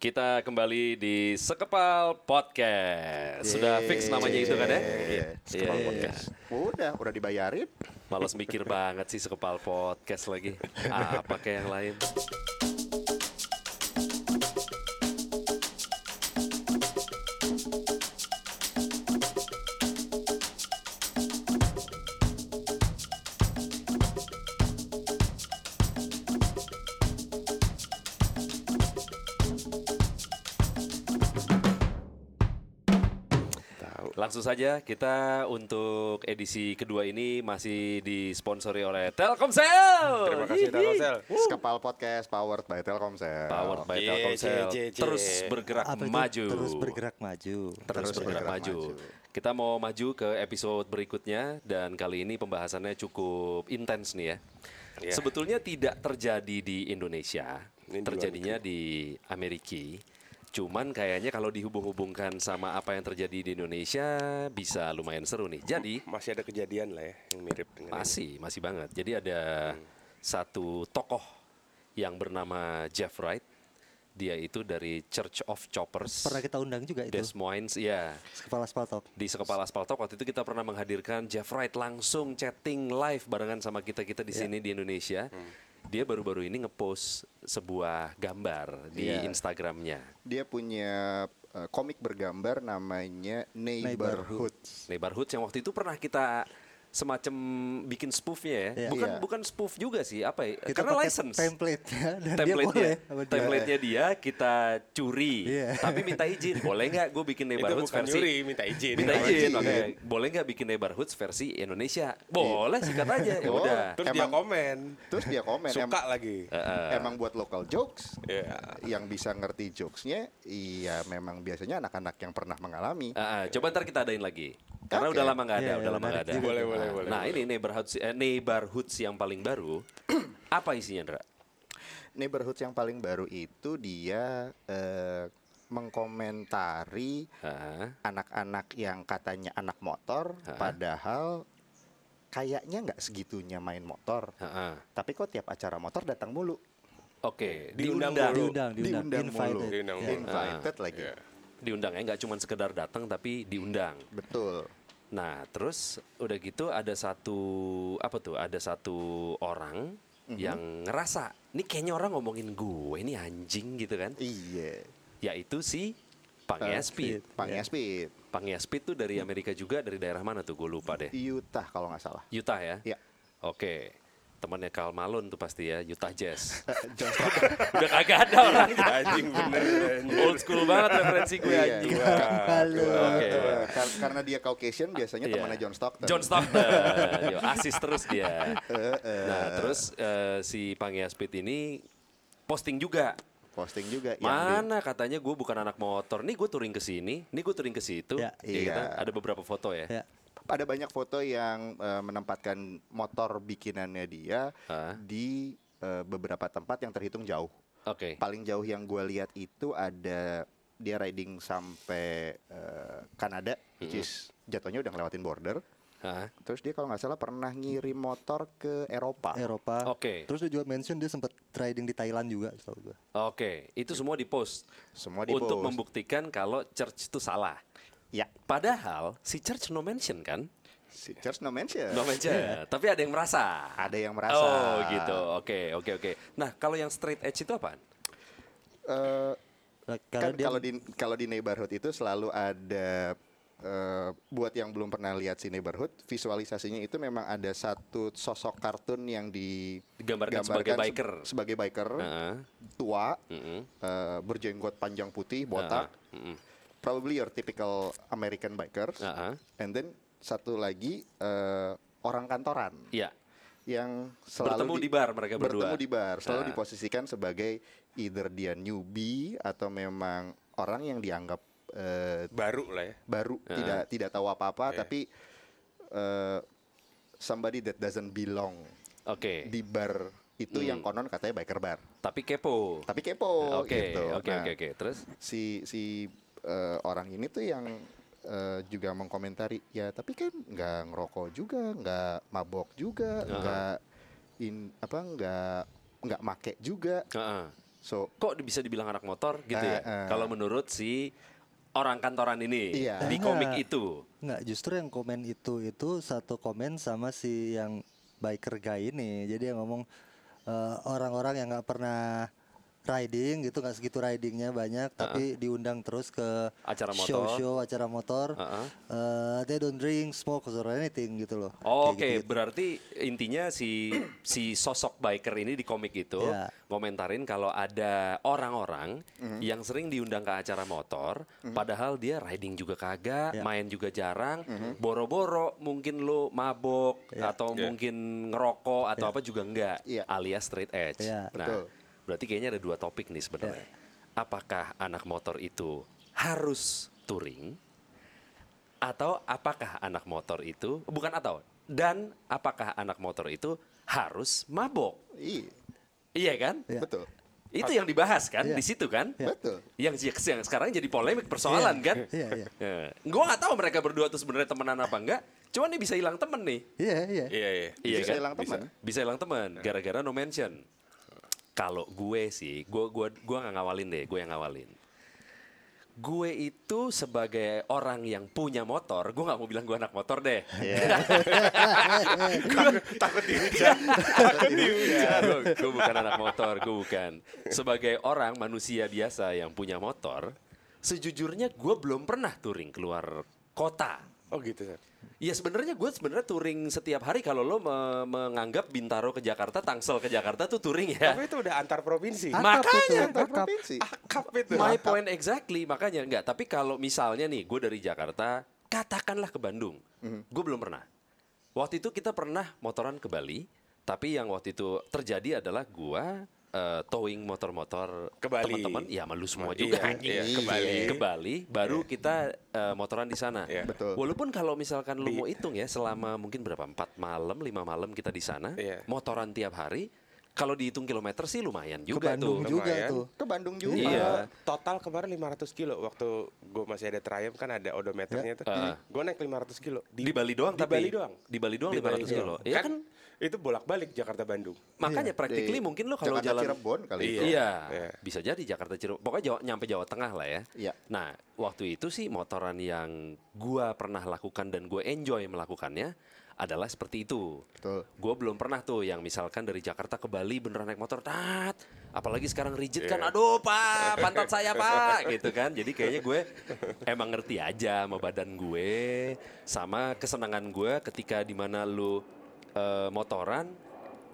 Kita kembali di Sekepal Podcast. Sudah fix namanya itu kan ya? Iya, Sekepal Iya. Podcast. Udah, udah dibayarin. Males mikir banget sih Sekepal Podcast lagi. Apa kayak yang lain? Langsung saja kita untuk edisi kedua ini masih disponsori oleh Telkomsel. Terima kasih Telkomsel. Sekepal Podcast powered by Telkomsel. Powered by Telkomsel. cie, cie, cie. Terus bergerak Apa itu? maju. Terus bergerak maju. Terus, Terus bergerak, bergerak maju. maju. Kita mau maju ke episode berikutnya dan kali ini pembahasannya cukup intens nih ya. Iya. Sebetulnya tidak terjadi di Indonesia, Ini terjadinya di Amerika. Cuman kayaknya kalau dihubung-hubungkan sama apa yang terjadi di Indonesia bisa lumayan seru nih. Jadi Masih ada kejadian lah ya yang mirip dengan ini. masih masih banget. Jadi ada satu tokoh yang bernama Jeff Wright. Dia itu dari Church of Choppers. Pernah kita undang juga itu. Des Moines, ya Kepala Spaltok. di Sekepala Aspal Talk waktu itu kita pernah menghadirkan Jeff Wright langsung chatting live barengan sama kita-kita di sini di Indonesia. Dia baru-baru ini ngepost sebuah gambar di Iya. Instagramnya. Dia punya eh, komik bergambar namanya Neighborhood. Neighborhood yang waktu itu pernah kita semacam bikin spoofnya ya. Iya. Bukan Iya. bukan spoof juga sih, apa ya? Kita Karena pakai license. template-nya dan dia Template-nya, boleh dia. template-nya dia kita curi, Iya. tapi minta izin. Boleh nggak gue bikin neighborhood versi nyuri, minta izin. Minta izin, izin. makanya boleh nggak bikin neighborhoods versi Indonesia? Boleh, sikat aja. Ya Oh. udah. Terus dia Emang- komen. Terus dia komen, Suka em- lagi. emang buat local jokes. Iya. Yang bisa ngerti jokesnya, iya memang biasanya anak-anak yang pernah mengalami. Ah, ah, coba ntar kita adain lagi. Karena Oke. udah lama nggak ada, Iya, udah lama menarik nggak ada. juga Boleh, boleh, boleh. Nah ini neighborhoods, eh, neighborhoods yang paling baru. apa isinya, Ndra? Neighborhood yang paling baru itu dia eh, mengkomentari anak-anak yang katanya anak motor, Ha. padahal kayaknya nggak segitunya main motor. ah, ah. Tapi kok tiap acara motor datang mulu, Oke, Diundang diundang. mulu. Diundang, diundang, diundang mulu, invited. Diundang Ya. mulu. invited lagi. Iya. Diundang ya, nggak cuma sekedar datang tapi diundang. Betul. Nah, terus udah gitu ada satu apa tuh? Ada satu orang yang ngerasa, ini kayaknya orang ngomongin gue, ini anjing gitu kan? Iya. Yaitu si Pang Speed. Pang Speed. Pang Speed tuh dari Amerika juga, dari daerah mana tuh? Gue lupa deh. Utah kalau nggak salah. Utah ya? Ya. Oke. Temannya Karl Malone tuh pasti ya, Utah Jazz. John Udah kagak ada orang. Anjing bener. anjing. Old school banget referensi gue Iya. anjing. Kar- karena dia Caucasian biasanya Iya. temannya John Stockton. John Stockton, Yo, asis terus dia. Nah terus eh, si Pangia Speed ini posting juga. posting juga yang di- Mana katanya gue bukan anak motor. Nih gue touring ke sini, nih gue touring ke situ. Ya. Ya gitu. Iya. Ada beberapa foto ya. Ya. Ada banyak foto yang eh, menempatkan motor bikinannya dia Hah? di eh, beberapa tempat yang terhitung jauh. Oke. Paling jauh yang gue lihat itu ada dia riding sampai eh, Kanada, which is jatuhnya udah ngelewatin border. Hah? Terus dia kalau nggak salah pernah ngirim motor ke Eropa. Eropa. Oke. Terus dia juga mention dia sempat riding di Thailand juga, setahu gue. Oke, itu semua di post Semua di untuk post. membuktikan kalau church itu salah. Ya, Padahal si church no mention kan? si Church no mention. No mention. Tapi ada yang merasa. Ada yang merasa. Oh gitu. Oke oke oke. Nah kalau yang straight edge itu apaan? Eh, Nah, kan kalau di kalau di neighborhood itu selalu ada eh, buat yang belum pernah lihat si neighborhood visualisasinya itu memang ada satu sosok kartun yang Digambarkan sebagai digambarkan se- biker. sebagai biker Heeh. tua Mm-mm. eh, berjenggot panjang putih botak Heeh. Mm-mm. Probably your typical American bikers Heeh. and then satu lagi eh, orang kantoran Iya. yang selalu Bertemu di bar mereka berdua. bertemu di bar selalu Ah. diposisikan sebagai either dia newbie atau memang orang yang dianggap eh, Baru lah ya. baru Ah. tidak tidak tahu apa-apa Iya. tapi eh, somebody that doesn't belong Oke. di bar itu Hmm. yang konon katanya biker bar Tapi kepo. tapi kepo Oke gitu oke Nah, oke oke. Terus? si si eh, orang ini tuh yang eh, juga mengkomentari ya tapi kan nggak ngerokok juga nggak mabok juga nggak in apa nggak nggak make juga Heeh. So Kok bisa dibilang anak motor gitu ya? Eh, eh. Kalau menurut si orang kantoran ini Iya. di komik itu. Enggak, justru yang komen itu itu satu komen sama si yang biker guy ini. Jadi yang ngomong eh, orang-orang yang nggak pernah riding gitu nggak segitu ridingnya banyak tapi diundang terus ke Acara motor. show-show acara motor Uh-uh. Eh, they don't drink smoke or anything gitu loh Oh, Oke, gitu-gitu. berarti intinya si si sosok biker ini di komik itu Ya. ngomentarin kalau ada orang-orang yang sering diundang ke acara motor, padahal dia riding juga kagak, Ya. main juga jarang, boro-boro mungkin lu mabok Ya. atau Ya. mungkin ngerokok atau apa juga enggak, Iya. alias straight edge. Ya. Nah, Betul. Berarti kayaknya ada dua topik nih sebenarnya. Apakah anak motor itu harus touring? Atau apakah anak motor itu bukan atau dan apakah anak motor itu harus mabok? iya, Iya kan? Ya. betul. Itu yang dibahas kan Iya. di situ kan? Betul. Yang yang sekarang jadi polemik persoalan kan? iya iya Ya. Gua nggak tahu mereka berdua tuh sebenarnya temenan apa enggak. Cuman nih bisa hilang temen nih. iya iya Iya, iya. Iya Bisa kan? hilang teman. Bisa hilang teman gara-gara no mention. Kalau gue sih, gue gua gua nggak ngawalin deh, gue yang ngawalin. Gue itu sebagai orang yang punya motor, gue nggak mau bilang gue anak motor deh. Takut dihujat. Takut dihujat. gue bukan anak motor, gue bukan. Sebagai orang manusia biasa yang punya motor, sejujurnya gue belum pernah touring keluar kota. Oh gitu, Sir. Ya sebenarnya gue sebenarnya touring setiap hari kalau lo me- menganggap Bintaro ke Jakarta, Tangsel ke Jakarta tuh touring ya. Tapi itu udah antar provinsi. Akap Makanya, itu, Antar akap. provinsi. Akap itu. My point exactly, makanya enggak. Tapi kalau misalnya nih, gue dari Jakarta, katakanlah ke Bandung, gue belum pernah. Waktu itu kita pernah motoran ke Bali, tapi yang waktu itu terjadi adalah gue eh, towing motor-motor Ke Bali. teman-teman, ya malu semua Iya, juga. iya, anjing. ke Bali. Ke Bali, baru kita eh, motoran di sana. Iya. Betul. Walaupun kalau misalkan lu mau hitung ya, selama mungkin berapa empat malam, lima malam kita di sana, Iya. motoran tiap hari, kalau dihitung kilometer sih lumayan ke juga Bandung tuh. juga Lumayan. tuh Ke Bandung juga. Iya. Eh, total kemarin 500 kilo waktu gue masih ada Triumph kan ada odometernya tuh. Heeh. Gue naik 500 kilo Di Bali doang Di tapi? Bali doang. Di Bali doang Di 500 Bali kilo. doang. Iya kan, kan? Itu bolak-balik Jakarta Bandung. Makanya practically Di mungkin lo kalau Jakarta jalan Cirebon kali Iya. itu. Iya, Iya. bisa jadi Jakarta Cirebon. Pokoknya Jawa, nyampe Jawa Tengah lah ya. Iya. Nah, waktu itu sih motoran yang gua pernah lakukan dan gue enjoy melakukannya adalah seperti itu. Betul. Gue belum pernah tuh yang misalkan dari Jakarta ke Bali beneran naik motor, tat. Apalagi sekarang rigid kan, Iya. aduh pak, pantat saya pak, gitu kan. Jadi kayaknya gue emang ngerti aja sama badan gue, sama kesenangan gue ketika di mana lu eh, motoran,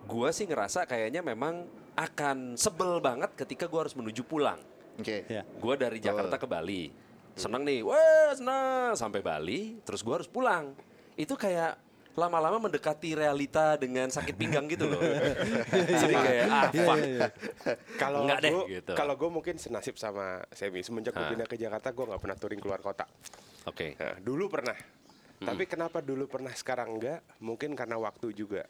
gue sih ngerasa kayaknya memang akan sebel banget ketika gue harus menuju pulang. Oke. ya Gue dari Jakarta ke Bali. Seneng nih, wah seneng. Sampai Bali, terus gue harus pulang. Itu kayak lama-lama mendekati realita dengan sakit pinggang gitu loh. Jadi kayak, ah fuck. Kalau Enggak deh, gue gitu. kalau gue mungkin senasib sama Semi semenjak gue pindah ke Jakarta gue nggak pernah touring keluar kota. Oke. Nah, dulu pernah. Tapi kenapa dulu pernah sekarang enggak? Mungkin karena waktu juga.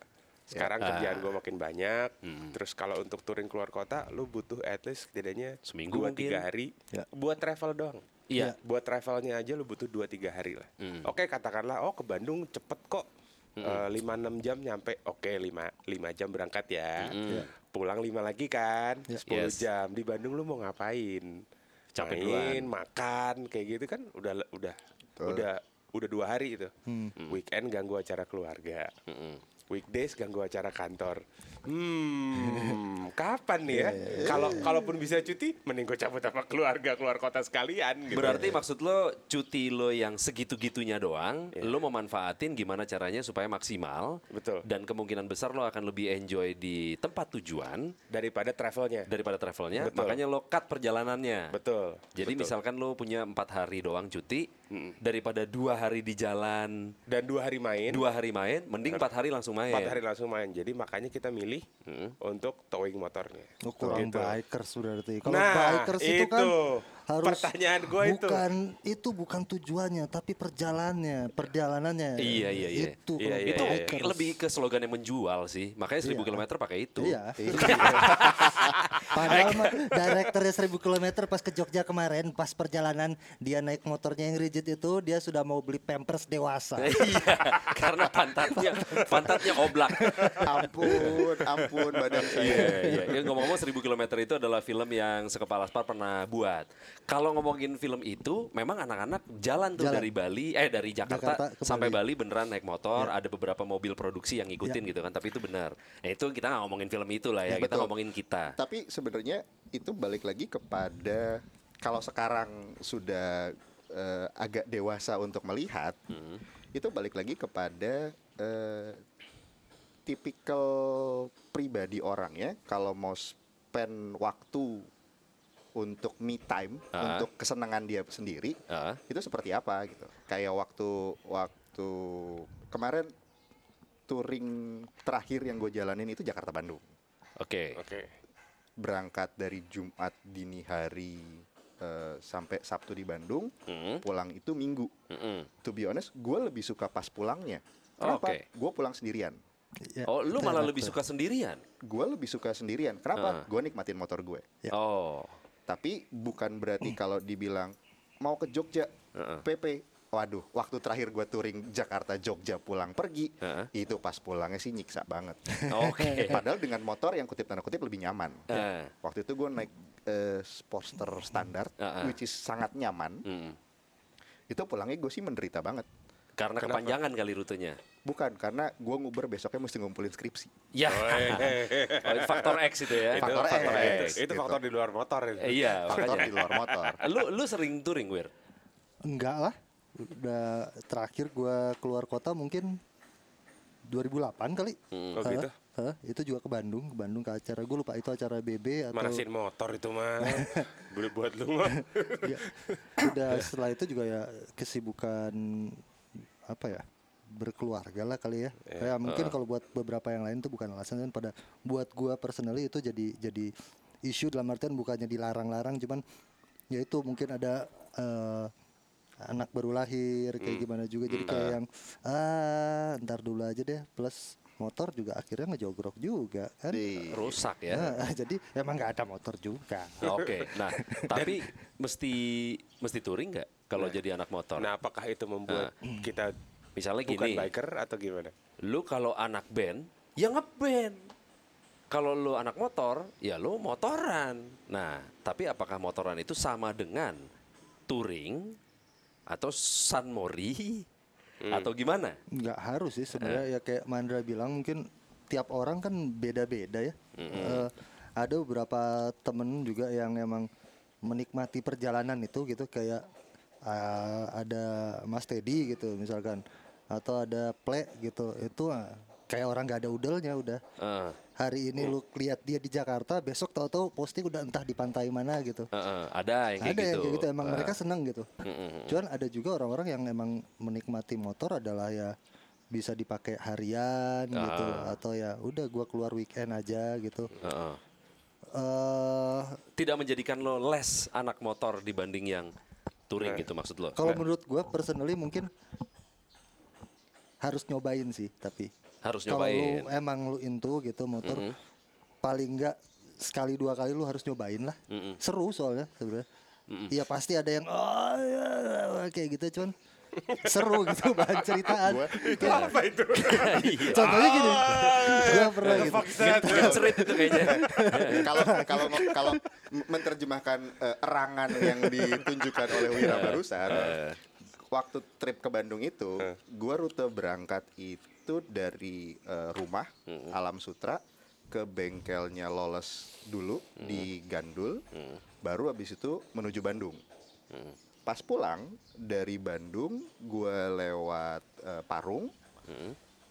Sekarang Ya. kerjaan gue makin banyak. Terus kalau untuk touring keluar kota, lu butuh at least setidaknya Seminggu dua tiga hari Ya. buat travel doang. Iya. Buat travelnya aja lu butuh 2-3 hari lah. Hmm. Oke katakanlah, oh ke Bandung cepet kok. Eh, lima enam jam nyampe. Oke lima lima jam berangkat ya. Hmm. Pulang lima lagi kan. 10 Yes. jam. Di Bandung lu mau ngapain? Capek Main, makan kayak gitu kan udah udah Betul. udah udah dua hari itu. Hmm. Weekend ganggu acara keluarga. Mm-mm. Weekdays ganggu acara kantor. Hmm, kapan nih Iya, ya? Kalau kalaupun bisa cuti, mending gue cabut sama keluarga keluar kota sekalian. Gitu. Berarti maksud lo cuti lo yang segitu-gitunya doang, Iya. lo memanfaatin gimana caranya supaya maksimal. Betul. Dan kemungkinan besar lo akan lebih enjoy di tempat tujuan daripada travelnya. daripada travelnya. Betul. Makanya lo cut perjalanannya. Betul. Jadi betul. misalkan lo punya empat hari doang cuti, daripada dua hari di jalan, dan dua hari main, dua hari main, mending empat hari langsung main. empat hari langsung main. Jadi makanya kita milih untuk towing motornya. Oh, kurang Gitu. bikers berarti. Kalau Nah, bikers itu, kan itu. Harus Pertanyaan gua itu. bukan itu bukan tujuannya tapi perjalanannya, perjalanannya. Iya iya iya. Itu Iya, iya, itu iya. bikers. lebih ke slogan yang menjual sih. Makanya seribu Iya. kilometer pakai itu. Iya. Padahal mah direkturnya 1000 km pas ke Jogja kemarin pas perjalanan dia naik motornya yang rigid itu dia sudah mau beli Pampers dewasa. Iya, karena pantatnya pantatnya oblak. ampun, ampun badan saya. Iya, iya. Ya, ngomong-ngomong 1000 km itu adalah film yang Sekepala Spar pernah buat. Kalau ngomongin film itu, memang anak-anak jalan tuh Jalan. dari Bali, eh dari Jakarta, Jakarta sampai Bali. Bali beneran naik motor. Ada beberapa mobil produksi yang ngikutin gitu kan, tapi itu benar. Nah itu kita nggak ngomongin film itu lah ya, Ya, kita betul. ngomongin kita. Tapi sebenarnya itu balik lagi kepada kalau sekarang sudah eh, agak dewasa untuk melihat, Hmm. itu balik lagi kepada eh, tipikal pribadi orang ya. Kalau mau spend waktu untuk me time, Ah. untuk kesenangan dia sendiri, Ah, itu seperti apa gitu. Kayak waktu waktu kemarin touring terakhir yang gue jalanin itu Jakarta Bandung Oke. Oke. berangkat dari Jumat dini hari eh, sampai Sabtu di Bandung, Mm, pulang itu Minggu. mm-mm. To be honest, gue lebih suka pas pulangnya. Oh, Kenapa? oke. Gue pulang sendirian. Ya, Oh, lu malah lebih suka sendirian? Gue lebih suka sendirian. Kenapa? Ah. Gue nikmatin motor gue. Ya. Oh, Tapi bukan berarti kalau dibilang mau ke Jogja, Heeh. PP. Waduh, waktu terakhir gue touring Jakarta Jogja pulang pergi, Heeh. itu pas pulangnya sih nyiksa banget. oke. Padahal dengan motor yang kutip tanda kutip lebih nyaman. Eh, Waktu itu gue naik eh, Sportster standar, ah. which is sangat nyaman. mm. Itu pulangnya gue sih menderita banget. Karena Kenapa? kepanjangan kali rutenya. Bukan karena gue nguber besoknya mesti ngumpulin skripsi. Ya, oh, itu faktor X itu ya. itu Faktor faktor, X, X. Itu gitu. faktor di luar motor itu. Eh, iya, Faktor makanya. di luar motor. Lu lu sering touring, Wir? Enggak lah. Udah terakhir gua keluar kota mungkin 2008 kali. Oh, Hah? gitu? Hah? itu juga ke Bandung, ke Bandung ke acara gue lupa itu acara BB atau Manasin motor itu mah. Boleh buat lu mah. ya, udah setelah itu juga ya kesibukan apa ya berkeluarga lah kali ya. Kayak mungkin kalau buat beberapa yang lain itu bukan alasan kan pada buat gua personally itu jadi jadi isu dalam artian bukannya dilarang-larang cuman ya itu mungkin ada eh, anak baru lahir kayak gimana juga. Jadi kayak yang ah ntar dulu aja deh. Plus motor juga akhirnya ngejogrok juga kan? Di, Rusak ya. Nah, jadi emang nggak ada motor juga. Oke. Nah, tapi mesti mesti touring nggak kalau jadi anak motor? Nah, apakah itu membuat kita Misalnya bukan gini, biker atau gimana? lu kalau anak band, ya ngeband. Kalau lu anak motor, ya lu motoran. Nah, tapi apakah motoran itu sama dengan touring atau San Mori atau gimana? nggak harus sih sebenarnya ya kayak Mandra bilang mungkin tiap orang kan beda-beda ya Eh, ada beberapa temen juga yang emang menikmati perjalanan itu gitu kayak eh, ada Mas Teddy gitu misalkan atau ada Ple gitu itu ah, kayak orang nggak ada udelnya udah Eh, hari ini lu lihat dia di Jakarta besok tahu-tahu posting udah entah di pantai mana gitu eh, eh, ada yang kayak ada gitu. yang kayak gitu emang Eh, mereka seneng gitu mm-mm. cuman ada juga orang-orang yang emang menikmati motor adalah ya bisa dipakai harian gitu Ah. atau ya udah gua keluar weekend aja gitu eh, eh. eh Tidak menjadikan lo less anak motor dibanding yang touring gitu maksud lo? kalau menurut gua personally mungkin harus nyobain sih tapi Harus kalau nyobain. lu emang lu into gitu motor paling enggak sekali dua kali lu harus nyobain lah Mm-mm. seru soalnya sebenarnya Iya pasti ada yang oh ya, kayak gitu cuman seru gitu bahan ceritaan Kayak- Apa itu? Iya. contohnya gini gua pernah gitu Ngecerit itu kayaknya. kalau kalau kalau menerjemahkan eh, erangan yang ditunjukkan oleh Wira barusan waktu trip ke Bandung itu gua rute berangkat itu dari eh, rumah Alam Sutra ke bengkelnya Loles dulu di Gandul baru habis itu menuju Bandung. Pas pulang dari Bandung gua lewat eh, Parung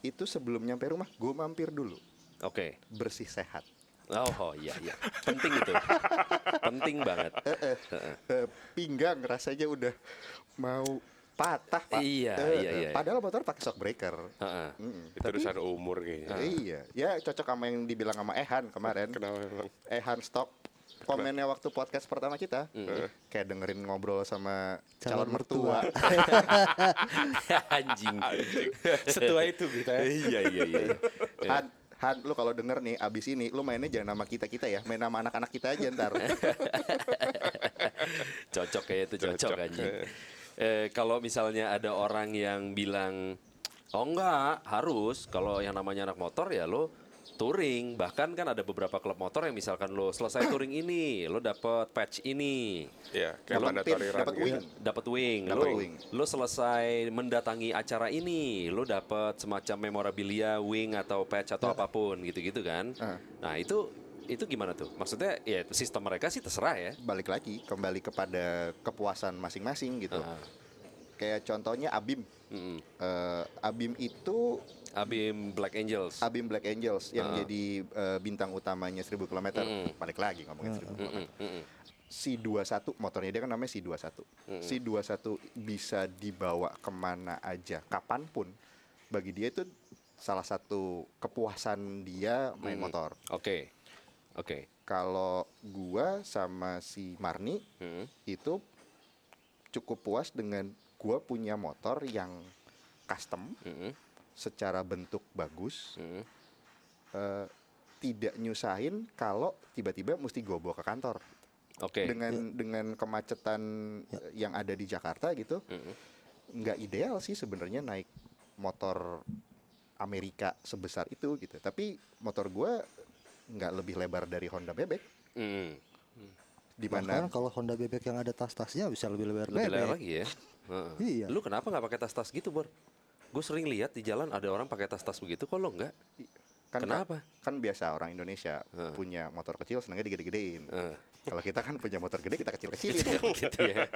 itu sebelum nyampe rumah gua mampir dulu. Oke. bersih sehat. Oh, oh iya iya. Penting itu. Penting banget. Eh, pinggang rasanya udah mau patah pak. Iya, Eh, iya, iya. Padahal motor pakai shock breaker. Heeh. Mm, Itu tapi- urusan umur kayaknya. eh, iya, ya cocok sama yang dibilang sama Ehan kemarin. Kenapa emang? Ehan Stock komennya waktu podcast pertama kita, kayak dengerin ngobrol sama calon, Calon mertua. Anjing. Setua itu kita ya. iya iya iya. Han, Han, lu kalau denger nih abis ini, lu mainnya jangan nama kita kita ya, main nama anak-anak kita aja ntar. cocok kayak itu cocok, Cocok. anjing. Eh, kalau misalnya ada orang yang bilang oh enggak harus kalau yang namanya anak motor ya lo touring bahkan kan ada beberapa klub motor yang misalkan lo selesai touring ini lo dapet patch ini Iya, kayak Dapat dapat gitu. wing. dapat wing Dapat lo wing. lo selesai mendatangi acara ini lo dapat semacam memorabilia wing atau patch atau apa pun gitu-gitu kan Ah. nah itu itu gimana tuh maksudnya ya sistem mereka sih terserah ya Balik lagi, kembali kepada kepuasan masing-masing gitu. Ah. Kayak contohnya Abim. Mm-mm. Eh, Abim itu Abim Black Angels Abim Black Angels yang Ah. jadi eh, bintang utamanya 1000 km. Mm-mm. Balik lagi ngomongin 1000 km. Mm-mm, mm-mm. Si 21 motornya dia kan namanya si 21. Si 21 bisa dibawa ke mana aja, kapan pun. Bagi dia itu salah satu kepuasan dia main Mm. motor. Oke, oke. Kalau gua sama si Marni Mm. itu cukup puas dengan gua punya motor yang custom Mm-mm, secara bentuk bagus, mm-mm. eh, tidak nyusahin kalau tiba-tiba mesti gue bawa ke kantor. Oke. Dengan dengan kemacetan eh, yang ada di Jakarta gitu, Mm-mm. nggak ideal sih sebenarnya naik motor Amerika sebesar itu gitu. Tapi motor gua nggak lebih lebar dari Honda bebek, Mm. di mana kalau Honda bebek yang ada tas-tasnya bisa lebih lebar Lebih bebek. lebar lagi ya. Heeh. Iya. Lu kenapa nggak pakai tas-tas gitu, Bor? Gue sering lihat di jalan ada orang pakai tas-tas begitu, kok lo enggak? kan Kenapa? kan biasa orang Indonesia Heeh. punya motor kecil senangnya digede-gedein. Heeh. Kalau kita kan punya motor gede kita kecil-kecilin. gitu ya.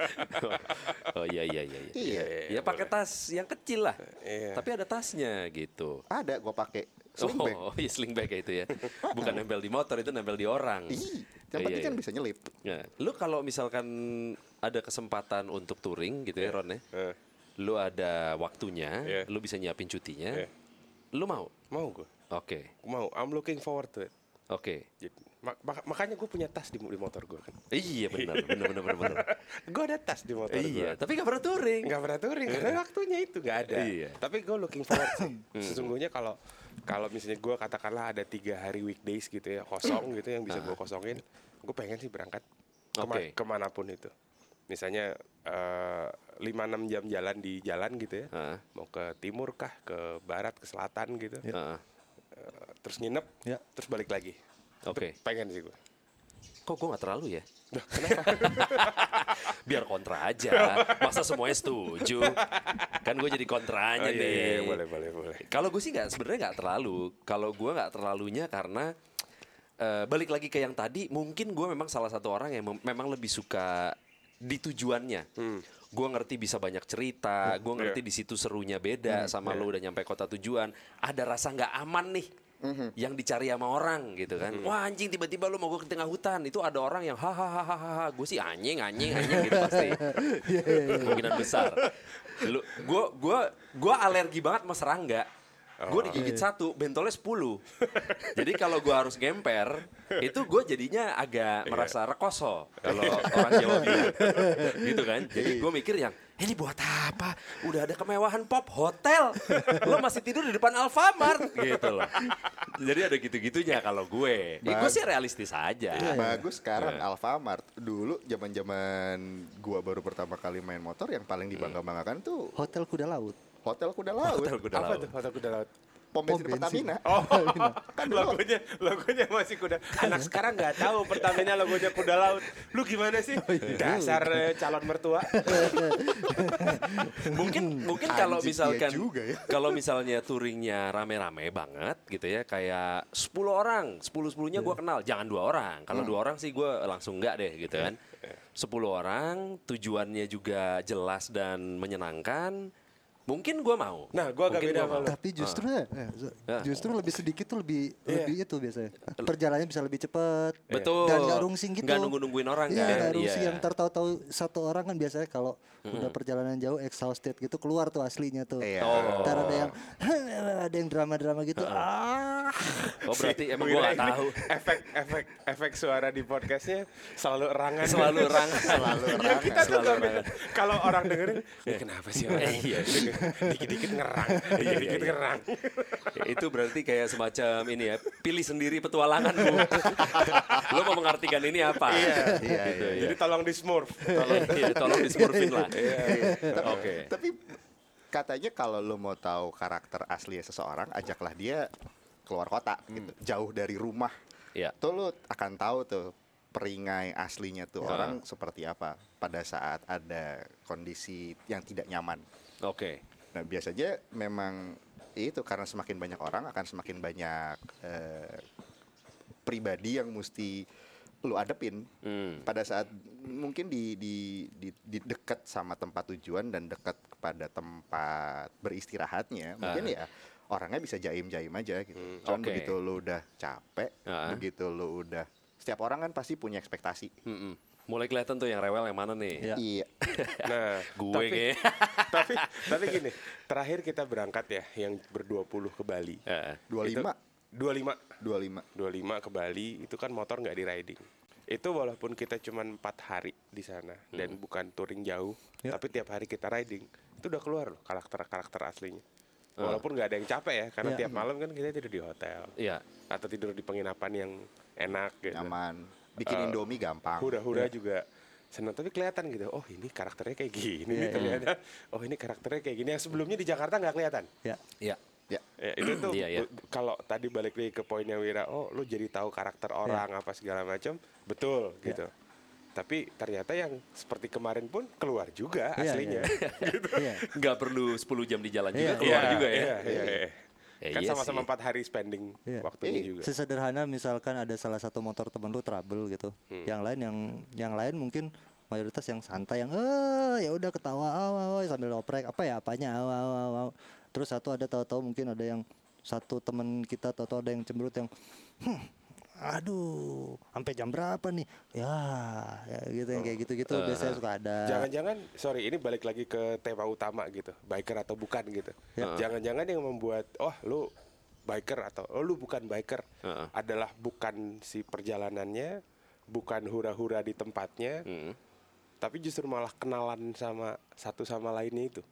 Oh iya iya iya. iya. Iya. Ya pakai tas yang kecil lah. Iya. Tapi ada tasnya gitu. Ada gua pakai sling bag. Oh, iya sling bag ya itu ya. Bukan nempel di motor, itu nempel di orang. Ih, yang Iya, penting iya. kan bisa nyelip. Nah, lu kalau misalkan ada kesempatan untuk touring gitu ya, Ron ya. Eh, Lu ada waktunya, Iya. lu bisa nyiapin cutinya. Iya. Lu mau? mau gue, Oke. mau. I'm looking forward to it. Oke. Jadi, mak- mak- makanya gue punya tas di, di motor gue kan. Iya benar, benar benar benar. benar. gue ada tas di motor iya, gue. tapi gak pernah touring. Nggak pernah touring karena waktunya itu nggak ada. Iya. Tapi gue looking forward sih. Sesungguhnya kalau kalau misalnya gue katakanlah ada tiga hari weekdays gitu ya kosong gitu yang bisa gue kosongin, gue pengen sih berangkat kema- Oke. ke mana pun itu. Misalnya eh, lima enam jam jalan di jalan gitu ya, Heeh. mau ke timur kah, ke barat, ke selatan gitu, Heeh. Eh, terus nginep, Ya. terus balik lagi. Oke. Pengen sih gue. Kok gue gak terlalu ya? Biar kontra aja. Masa semuanya setuju? Kan gue jadi kontranya Oh, iya, nih. iya, boleh, boleh, boleh. Kalau gue sih nggak sebenarnya nggak terlalu. Kalau gue nggak terlalunya karena eh, balik lagi ke yang tadi, mungkin gue memang salah satu orang yang mem- memang lebih suka di tujuannya. Gue ngerti bisa banyak cerita, gue ngerti iya. di situ serunya beda sama lo udah nyampe kota tujuan. Ada rasa nggak aman nih. Yang dicari sama orang gitu kan. Wah anjing tiba-tiba lu mau gue ke tengah hutan. Itu ada orang yang hahaha gue sih anjing anjing anjing gitu pasti. Kemungkinan besar. Lu gue gue gue alergi banget sama serangga. Gue digigit satu bentolnya 10 jadi kalau gue harus gemper itu gue jadinya agak merasa rekoso kalau orang Jawa bilang. Gitu kan. Jadi gue mikir yang "Eh, ini buat apa? Udah ada kemewahan pop hotel. Lo masih tidur di depan Alfamart. Gitu loh. Jadi ada gitu-gitunya kalau gue. Ya, gue sih realistis aja. Bagus sekarang Alfamart. Dulu zaman-zaman gua baru pertama kali main motor yang paling dibangga-banggakan tuh Hotel Kuda Laut. Hotel Kuda Laut. hotel kuda Apa laut. tuh? Hotel kuda laut? Pom bensin Pom bensin. Pertamina. Oh, kan logonya logonya masih kuda. Anak sekarang nggak tahu Pertamina logonya kuda laut. Lu gimana sih? Dasar eh, calon mertua. mungkin mungkin kalau iya misalkan juga ya. kalau misalnya touringnya rame-rame banget gitu ya kayak 10 orang 10 10-nya Iya. gue kenal jangan dua orang Hmm. kalau dua orang sih gue langsung enggak deh gitu kan 10 orang tujuannya juga jelas dan menyenangkan mungkin gue mau Nah, gua agak Mungkin beda sama lu. Tapi justru ya, eh, ju- Ah. justru lebih sedikit tuh lebih Iya. lebih itu biasanya. Perjalanannya bisa lebih cepat. betul Dan nggak rungsing gitu. nggak nunggu-nungguin orang Iya, kan nggak rungsing Iya. yang tertahu-tahu satu orang kan biasanya kalau udah perjalanan jauh exhausted gitu keluar tuh aslinya tuh. Iya. Oh. Ntar ada yang ada yang drama-drama gitu. Ah. oh berarti emang gue gak tahu Efek efek efek suara di podcastnya selalu erangan. selalu orang Selalu erangan. kita tuh Selalu erangan. bisa- kalau orang dengerin, "Ini kenapa sih orang? Iya. Dikit-dikit ngerang, Iya, dikit-dikit ngerang. itu berarti kayak semacam ini ya, pilih sendiri petualangan bu. Lo mau mengartikan ini apa? Iya, Gitu, iya. ya. Jadi tolong di smurf. Tolong, iya, tolong dismurfin lah. Oke. Tapi katanya kalau lo mau tahu karakter asli seseorang, ajaklah dia keluar kota gitu, jauh dari rumah. Ya. Tuh lo akan tahu tuh peringai aslinya tuh Ya. orang seperti apa pada saat ada kondisi yang tidak nyaman. Oke. Nah biasanya memang itu karena semakin banyak orang akan semakin banyak eh, pribadi yang mesti lu adepin Hmm. pada saat mungkin di di di, di dekat sama tempat tujuan dan dekat kepada tempat beristirahatnya mungkin ya orangnya bisa jaim-jaim aja gitu. Cuman oke. begitu lu udah capek, Ah. begitu lu udah setiap orang kan pasti punya ekspektasi. Mm-mm. Mulai kelihatan tuh yang rewel yang mana nih? Iya. Iya. Nah, Gue tapi, kayaknya. tapi tapi gini, terakhir kita berangkat ya yang berdua puluh ke Bali. Eh, 25 Dua lima 25 25 ke Bali itu kan motor nggak di riding. Itu walaupun kita cuma empat hari di sana dan bukan touring jauh, Ya. tapi tiap hari kita riding itu udah keluar loh karakter-karakter aslinya. Walaupun nggak ada yang capek ya, karena Ya. tiap malam kan kita tidur di hotel Iya. atau tidur di penginapan yang enak gitu. nyaman. Bikin Eh, Indomie gampang. Hura-hura juga senang tapi kelihatan gitu. Oh ini karakternya kayak gini nih ternyata. Oh ini karakternya kayak gini. Yang sebelumnya di Jakarta nggak kelihatan. Ya. Iya. Ya. Ya, itu tuh Iya, iya. bu- kalau tadi balik lagi ke poinnya Wira, oh lu jadi tahu karakter orang apa segala macam, betul gitu. Tapi ternyata yang seperti kemarin pun keluar juga Iya, aslinya. Iya. Nggak perlu 10 jam di jalan juga Iya. keluar Iya, juga ya. iya, iya, iya. Ya, kan iya sama-sama sih. empat hari spending Iya. waktunya Iya. juga. Sesederhana misalkan ada salah satu motor temen lu trouble gitu. Hmm. Yang lain yang yang lain mungkin mayoritas yang santai yang eh ya udah ketawa aw, aw, aw, sambil oprek apa ya apanya aw, aw, aw. Terus satu ada tahu-tahu mungkin ada yang satu temen kita tahu-tahu ada yang cemberut yang "Hmm, aduh sampai jam berapa nih ya, ya gitu yang kayak gitu-gitu biasanya suka ada Jangan-jangan, sorry, ini balik lagi ke tema utama gitu, biker atau bukan gitu. Ya. Jangan-jangan yang membuat, oh lu biker atau oh lu bukan biker, Heeh. adalah bukan si perjalanannya, bukan hura-hura di tempatnya, Mm. tapi justru malah kenalan sama satu sama lainnya itu.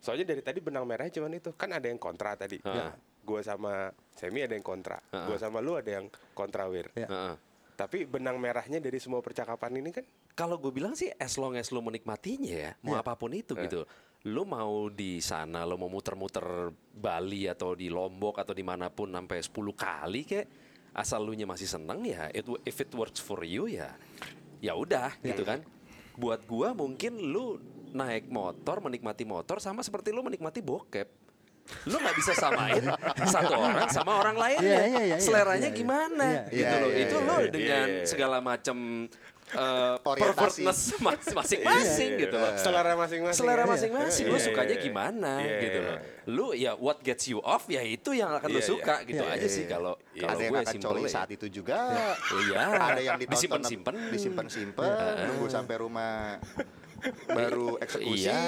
Soalnya dari tadi benang merahnya cuman itu, kan ada yang kontra tadi. Heeh. Gue sama Semi ada yang kontra, gue sama lu ada yang kontra wir. Ya. Heeh. Tapi benang merahnya dari semua percakapan ini kan Kalau gue bilang sih as long as lo menikmatinya ya, mau Iya. apa pun itu gitu. Lo mau di sana, lo mau muter-muter Bali atau di Lombok atau di mana pun sampai 10 kali kayak asal lu nya masih seneng ya, it, if it works for you ya, ya udah gitu kan. Buat gua mungkin lu naik motor, menikmati motor sama seperti lu menikmati bokep. Lu nggak bisa samain satu orang sama orang lainnya. Iya, iya, iya, iya, Seleranya iya, iya. gimana gitu loh. Itu iya, lo dengan Iya, iya. segala macam eh, pervertness mas- masing-masing gitu loh. selera masing-masing. Selera masing-masing, lu sukanya gimana gitu loh. Lu ya what gets you off ya itu yang akan lu suka gitu aja sih kalau kalau ada yang gue akan coli ya. saat itu juga. Iya. Ada yang disimpan-simpan. disimpan-simpan, nunggu sampai rumah baru eksekusi. Iya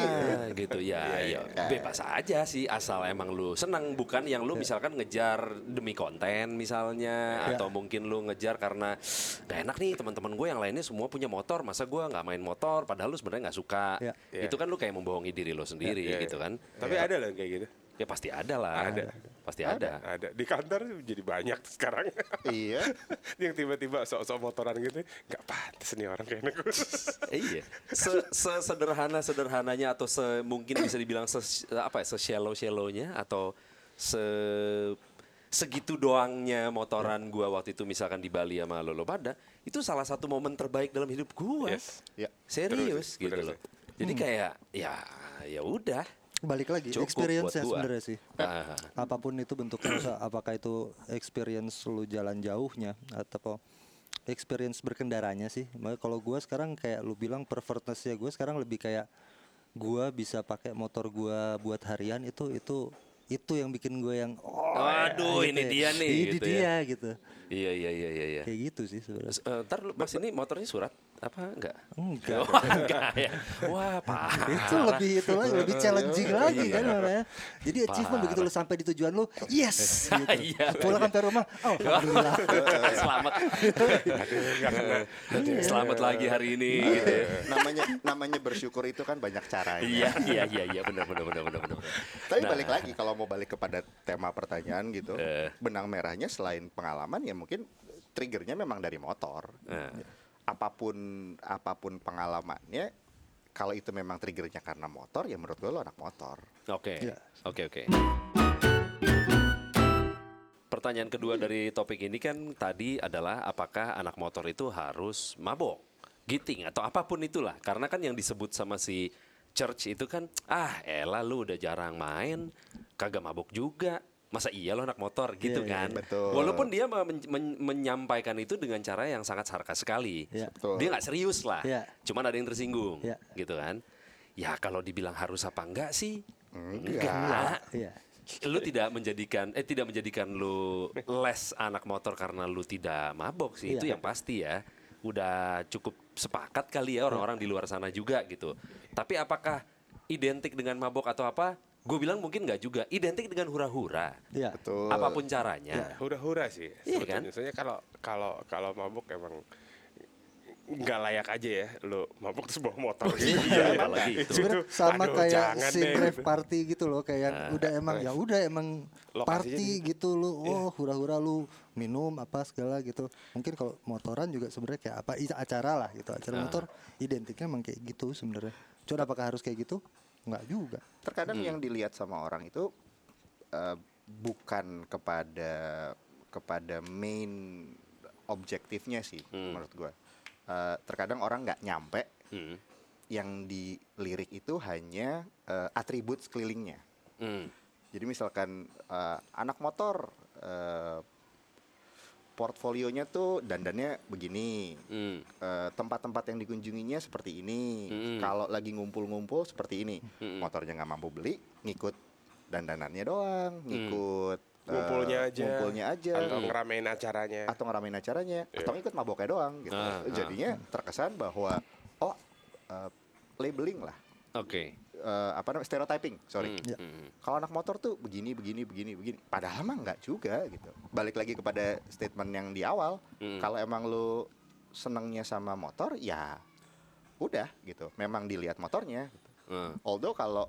gitu ya, Iya, ya bebas aja sih asal emang lu senang bukan yang lu misalkan ngejar demi konten misalnya Iya. atau mungkin lu ngejar karena gak enak nih teman-teman gue yang lainnya semua punya motor masa gue nggak main motor padahal lu sebenarnya nggak suka Iya. Iya. itu kan lu kayak membohongi diri lu sendiri Iya, gitu iya. kan Tapi ada loh yang kayak gitu. ya pasti ada lah Ada. Pasti ada, Ada di kantor jadi banyak sekarang. Iya. yang tiba-tiba sok-sok motoran gitu, nggak pantas nih orang kayak gitu. iya se sederhana sederhananya atau se mungkin bisa dibilang se apa ya se shallow shallownya atau se segitu doangnya motoran gua waktu itu misalkan di Bali sama Lolo pada itu salah satu momen terbaik dalam hidup gua Yes. Ya. serius sih, gitu bener loh jadi kayak ya ya udah balik lagi Cukup experience ya sebenarnya sih. Ah. apa pun itu bentuknya apakah itu experience lu jalan jauhnya atau experience berkendaranya sih. Makanya kalau gua sekarang kayak lu bilang pervertnessnya gue sekarang lebih kayak gua bisa pakai motor gua buat harian itu itu itu yang bikin gue yang oh Waduh, gitu ini ya. dia nih, ini gitu dia ya. gitu. Iya iya iya iya iya. Kayak gitu sih sebenarnya. Eh, ntar lu, mas ini motornya surat apa enggak? Enggak. Oh, enggak ya. Wah, parah. itu lebih itu lagi lebih challenging lagi Iya. kan namanya. Jadi achievement begitu lu sampai di tujuan lu, yes gitu. Iya, Pulang sampai rumah, oh alhamdulillah. Selamat. Selamat lagi hari ini gitu ya. namanya namanya bersyukur itu kan banyak caranya. Iya, iya, iya, iya, benar benar benar benar benar. Tapi Nah. balik lagi kalau mau balik kepada tema pertanyaan gitu, Eh. benang merahnya selain pengalaman ya mungkin triggernya memang dari motor. Eh. Apa pun apa pun pengalamannya, kalau itu memang triggernya karena motor ya menurut gue lo anak motor. Oke. Iya. Oke, oke. Pertanyaan kedua dari topik ini kan tadi adalah apakah anak motor itu harus mabok, giting atau apa pun itulah. Karena kan yang disebut sama si Church itu kan ah elah lu udah jarang main, kagak mabok juga. Masa iya lo anak motor gitu Iya, iya, kan. betul. Walaupun dia men- men- menyampaikan itu dengan cara yang sangat sarkas sekali. Iya. Betul. Dia nggak serius lah. Iya. Cuman ada yang tersinggung Iya. gitu kan. Ya kalau dibilang harus apa enggak sih? Enggak. Iya. lu tidak menjadikan eh tidak menjadikan lu less anak motor karena lu tidak mabok sih itu Iya. yang pasti ya udah cukup sepakat kali ya orang-orang di luar sana juga gitu tapi apakah identik dengan mabok atau apa gue bilang mungkin nggak juga. Identik dengan hura-hura. Iya. Betul. apa pun caranya. Hura-hura sih Iya kan? Soalnya kalau kalau kalau mabuk emang nggak layak aja ya. Lo mabuk terus bawa motor. Iya, apalagi itu. Sebenarnya sama aduh, kayak si deh, rave gitu. party gitu loh. Kayak yang udah emang ya udah emang Lokasinya party di- gitu lu oh hura-hura lu minum apa segala gitu. Mungkin kalau motoran juga sebenarnya kayak apa acara lah gitu. Acara motor identiknya emang kayak gitu sebenarnya. Cuma apakah harus kayak gitu nggak juga Terkadang yang dilihat sama orang itu eh, bukan kepada kepada main objektifnya sih menurut gue. Eh, terkadang orang nggak nyampe Hmm. yang dilirik itu hanya eh, atribut sekelilingnya. Hmm. Jadi misalkan eh, anak motor eh, portfolionya tuh dandannya begini, Hmm. eh, tempat-tempat yang dikunjunginya seperti ini. Mm-mm. Kalau lagi ngumpul-ngumpul seperti ini, Mm-mm. motornya nggak mampu beli, ngikut dandanannya doang, ngikut eh, ngumpulnya aja ngumpulnya aja, atau ngeramein acaranya atau ngeramein acaranya, Iya. atau ngikut maboknya doang. Gitu. Ah, ah. Jadinya terkesan bahwa oh eh, labeling lah, oke Eh, apa namanya stereotyping, sorry. Hmm, Ya. hmm. Kalau anak motor tuh begini, begini, begini, begini. Padahal mah nggak juga gitu. Balik lagi kepada statement yang di awal. Mm. Kalau emang lu senengnya sama motor, ya udah gitu. Memang dilihat motornya. Gitu. Hmm. Although kalau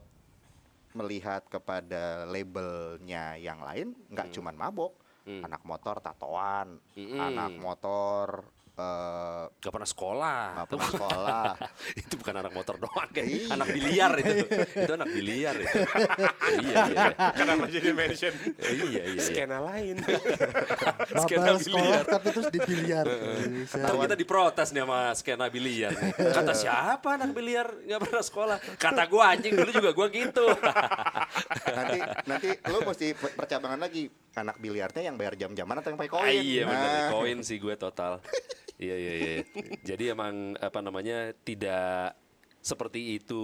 melihat kepada labelnya yang lain, nggak cuman mabok. Mm. Anak motor tatoan, Mm-mm. anak motor eh Gak pernah sekolah nggak pernah sekolah. itu bukan anak motor doang kayak Iya. anak biliar itu itu anak biliar itu iya iya kenapa jadi mention iya iya iya skena lain Skena sekolah biliar. tapi terus di biliar Bisa. Ntar kita diprotes nih sama skena biliar. Kata siapa anak biliar nggak pernah sekolah? Kata gua anjing dulu juga gua gitu. nanti nanti lu mesti per- percabangan lagi anak biliarnya yang bayar jam-jaman atau yang pakai koin. Ah, iya Nah. koin sih gue total. Iya iya iya. Jadi emang apa namanya tidak seperti itu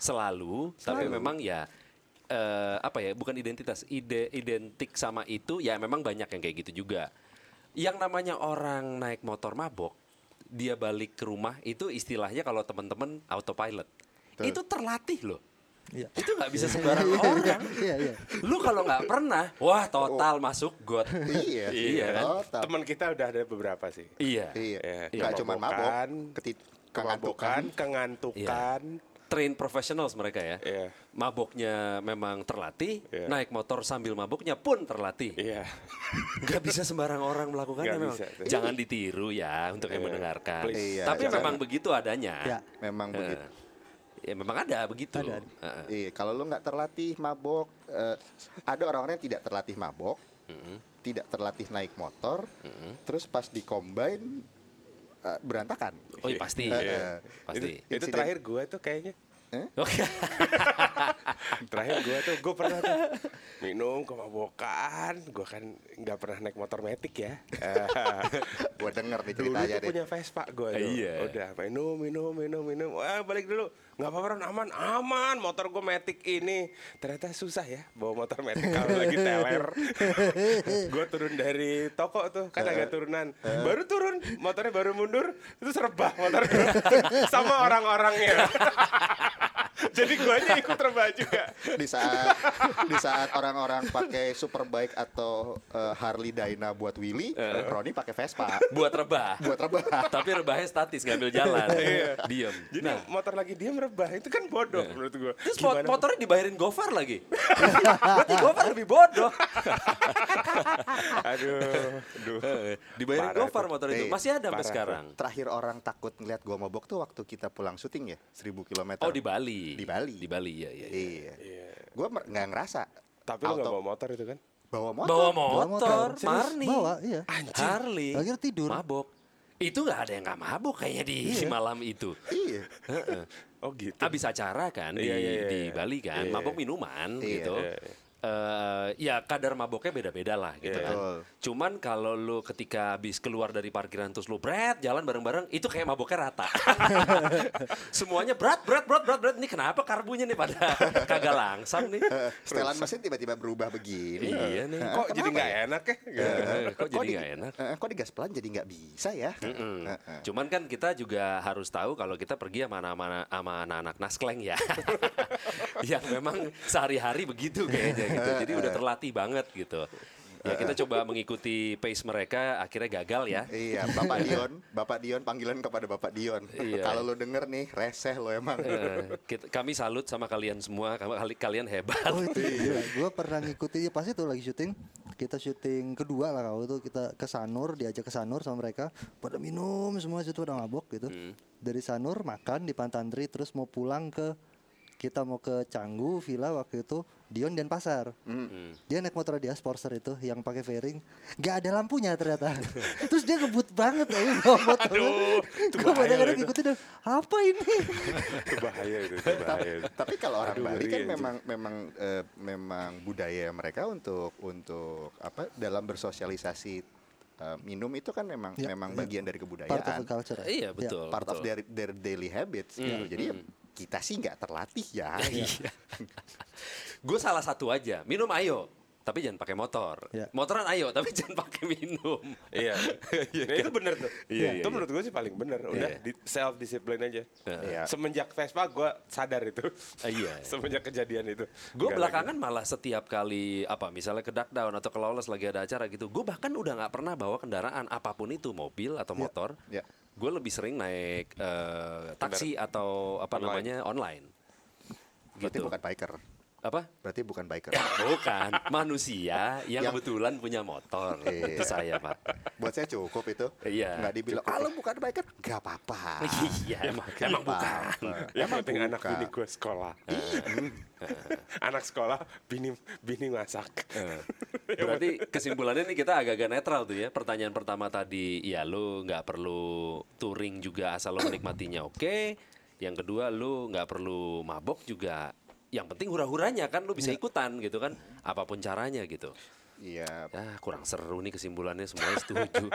selalu, tapi memang ya eh, apa ya bukan identitas ide identik sama itu ya memang banyak yang kayak gitu juga. Yang namanya orang naik motor mabok, dia balik ke rumah itu istilahnya kalau teman-teman autopilot. Itu terlatih loh. Iya. Itu nggak bisa sembarang orang. iya iya Lu kalau nggak pernah, wah total masuk got. Iya, Iya kan? total. teman kita udah ada beberapa sih Iya, Iya. Iya, nggak cuma mabok, ketit kemabukan kengantukan. kengantukan Train professionals mereka ya. Iya. Maboknya memang terlatih, Iya. naik motor sambil maboknya pun terlatih. iya Nggak bisa sembarang orang melakukannya Nggak memang. bisa tuh. Jangan ditiru ya untuk yang Iya, mendengarkan. please. Iya, Tapi jangan. memang begitu adanya. Ya. Memang Eh, begitu. Ya memang ada begitu. Ada, ada. Heeh. Iya, kalau lu nggak terlatih mabok, eh, ada orang-orang yang tidak terlatih mabok, tidak terlatih naik motor, terus pas di combine eh, berantakan. Oh iya pasti. Iya. Pasti. itu, itu terakhir gue tuh kayaknya Oke. Terakhir gue tuh, gue pernah tuh minum kemabukan. Gue kan nggak pernah naik motor metik ya. Gue denger nih dulu ceritanya tuh deh. punya Vespa gue tuh. Iya. Udah minum, minum, minum, minum. Wah balik dulu. Nggak apa-apa Ron, aman, aman. Motor gue metik ini. Ternyata susah ya bawa motor metik kalau lagi teler. gue turun dari toko tuh, kan agak turunan. Baru turun, motornya baru mundur. Itu rebah motor. Sama orang-orangnya. Jadi guanya ikut rebah juga. Di saat di saat orang-orang pakai Superbike atau eh, Harley Dyna buat Willy, Roni pakai Vespa Buat rebah. buat rebah. Tapi rebahnya statis ngambil jalan. Diem. Jadi Nah, motor lagi dia merebah itu kan bodoh menurut gue. terus mot- motornya dibayarin Gofar lagi. Berarti Gofar lebih bodoh. Aduh, aduh. dibayarin Parah Gofar motor itu. Eh, Masih ada sampai sekarang. Terakhir orang takut ngeliat gua mabok tuh waktu kita pulang syuting ya, 1000 km. Oh di Bali. Di Bali. Di Bali ya ya. Iya. Gua mer- nggak ngerasa. Tapi nggak Auto- bawa motor itu kan? bawa motor. Bawa Bawa motor, Marni. Bawa, iya. Harley. Akhirnya tidur. Mabok. Itu nggak ada yang nggak mabok kayaknya di malam itu. Iya. Oh gitu. Abis acara kan di, Iya, iya, iya, di iya. Bali kan, Iya, mabok iya. minuman Iya, gitu. iya, iya. Eh, ya kadar maboknya beda-beda lah gitu Iya. kan. Betul. Cuman kalau lu ketika habis keluar dari parkiran terus lu bret jalan bareng-bareng itu kayak maboknya rata. Semuanya berat berat berat berat berat. Ini kenapa karbunya nih pada kagak langsam nih? Setelan mesin tiba-tiba berubah begini. iya nih. Kok jadi nggak enak ya? Eh, Kok jadi di- nggak enak? eh, kok digas pelan jadi nggak bisa ya? Mm. Eh. Cuman kan kita juga harus tahu kalau kita pergi sama anak-anak sama anak-anak naskleng ya. yang memang sehari-hari begitu kayaknya gitu. Jadi udah terlatih banget gitu. Ya kita coba mengikuti pace mereka akhirnya gagal ya. Iya, Bapak Dion, Bapak Dion panggilan kepada Bapak Dion. Iya. Kalau lo denger nih, reseh lo emang. Eh, kita- kami salut sama kalian semua, kali- kalian hebat. Oh itu gila. Gue pernah ngikutin, ya pasti tuh lagi syuting. Kita syuting kedua lah kalau itu kita ke Sanur, diajak ke Sanur sama mereka. Pada minum semua situ udah mabok gitu. Dari Sanur makan di Pantandri terus mau pulang ke kita mau ke Canggu Villa waktu itu Dion dan Pasar. Hmm. Dia naik motor dia Sportster itu yang pakai fairing, nggak ada lampunya ternyata. Terus dia ngebut banget aja bawa motor. Gue kadang-kadang itu. ngikutin dan apa ini? Itu bahaya itu, itu bahaya. itu. Tapi kalau orang Aduh, Bali kan memang memang eh, memang budaya mereka untuk untuk apa dalam bersosialisasi eh, minum itu kan memang Ya, memang ya. bagian dari Part of kebudayaan. the culture. ya. Iya betul. part of betul. their their daily habits gitu. Jadi ya, kita sih nggak terlatih ya. Iya. Gue salah satu aja, minum ayo, tapi jangan pakai motor. Iya. Motoran ayo, tapi jangan pakai minum. Iya. Nah, itu bener tuh. Iya, itu iya, menurut gue sih paling bener. Udah Iya. di self discipline aja. Iya. Semenjak Vespa gue sadar itu. Ah, iya. Semenjak kejadian itu. Gue belakangan malah setiap kali apa misalnya ke Duckdown atau ke Lawless lagi ada acara gitu, gue bahkan udah nggak pernah bawa kendaraan apa pun itu mobil atau motor. Ya. Gue lebih sering naik eh, taksi atau apa Online. namanya online. Berarti Gitu. bukan biker. Apa? Berarti bukan biker. Bukan manusia yang, Yang- kebetulan punya motor. Iya. Itu saya pak. Buat saya cukup itu. Iya, Nggak dibilang, lo bukan biker. Gak apa-apa. iya emang, emang bukan. Yang Emang penting anak bukan. bini gue sekolah. anak sekolah, bini bini masak. Berarti kesimpulannya nih kita agak-agak netral tuh ya. Pertanyaan pertama tadi, ya lu nggak perlu touring juga asal lo menikmatinya oke. Yang kedua lu nggak perlu mabok juga. Yang penting hura-huranya kan lu bisa ikutan gitu kan. Apa pun caranya gitu. Iya. Ya kurang seru nih kesimpulannya semuanya setuju.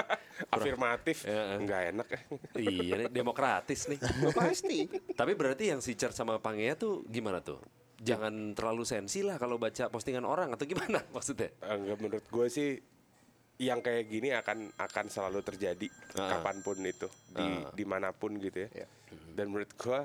Kurang- Afirmatif, Iya. nggak enak. iya nih demokratis nih. Pasti. Tapi berarti yang si Cer sama Pangea tuh gimana tuh? Jangan terlalu sensi lah kalau baca postingan orang atau gimana maksudnya? Enggak menurut gue sih yang kayak gini akan akan selalu terjadi Ah. kapan pun itu di Ah. di mana pun gitu ya. Iya. Dan menurut gue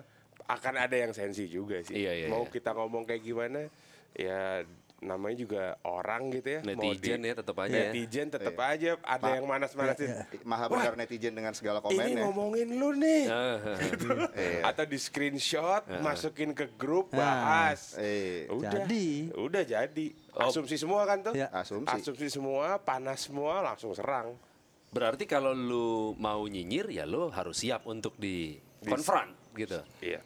akan ada yang sensi juga sih. Iya, iya, Mau iya. kita ngomong kayak gimana ya namanya juga orang gitu ya. Netizen di- ya tetap aja ya. Netizen tetap Iya. aja ada Pak. yang manas-manasin. Maha benar netizen dengan segala Ini komennya. ngomongin lu nih. Ah, Iya. Atau di screenshot, masukin ke grup, Nah. bahas. Eh, Udah, Jadi. udah jadi. Asumsi semua kan tuh? Ya. Asumsi. semua, panas semua, langsung serang. Berarti kalau lu mau nyinyir ya lu harus siap untuk di confront gitu. Iya,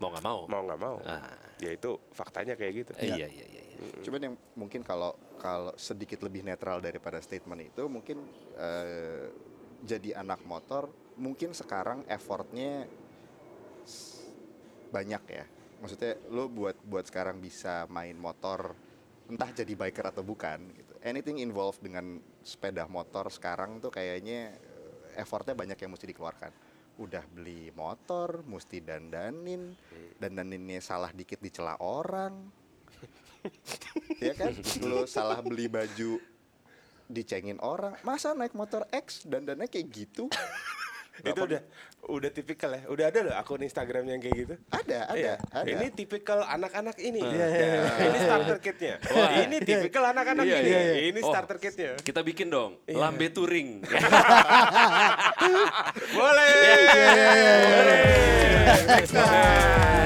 Mau nggak mau. mau nggak mau. Ah. Ya itu faktanya kayak gitu. Eh, Iya iya iya. iya. Cuman yang mungkin kalau kalau sedikit lebih netral daripada statement itu mungkin eh, jadi anak motor mungkin sekarang effortnya banyak ya maksudnya lo buat buat sekarang bisa main motor entah jadi biker atau bukan gitu anything involved dengan sepeda motor sekarang tuh kayaknya eh, effortnya banyak yang mesti dikeluarkan udah beli motor mesti dandanin. Dandaninnya salah dikit dicela orang. Ya kan? Lo salah beli baju dicengin orang. Masa naik motor X dandannya kayak gitu itu udah udah tipikal ya. Udah ada loh akun Instagram yang kayak gitu. ada ada Iya. ada Ini tipikal anak-anak ini. Iya, iya, iya. Nah, Ini starter kitnya. Ini tipikal anak-anak Iya, ini. iya, iya. Ini Oh. starter kitnya. Kita bikin dong lambe touring. Boleh. Boleh. Next time.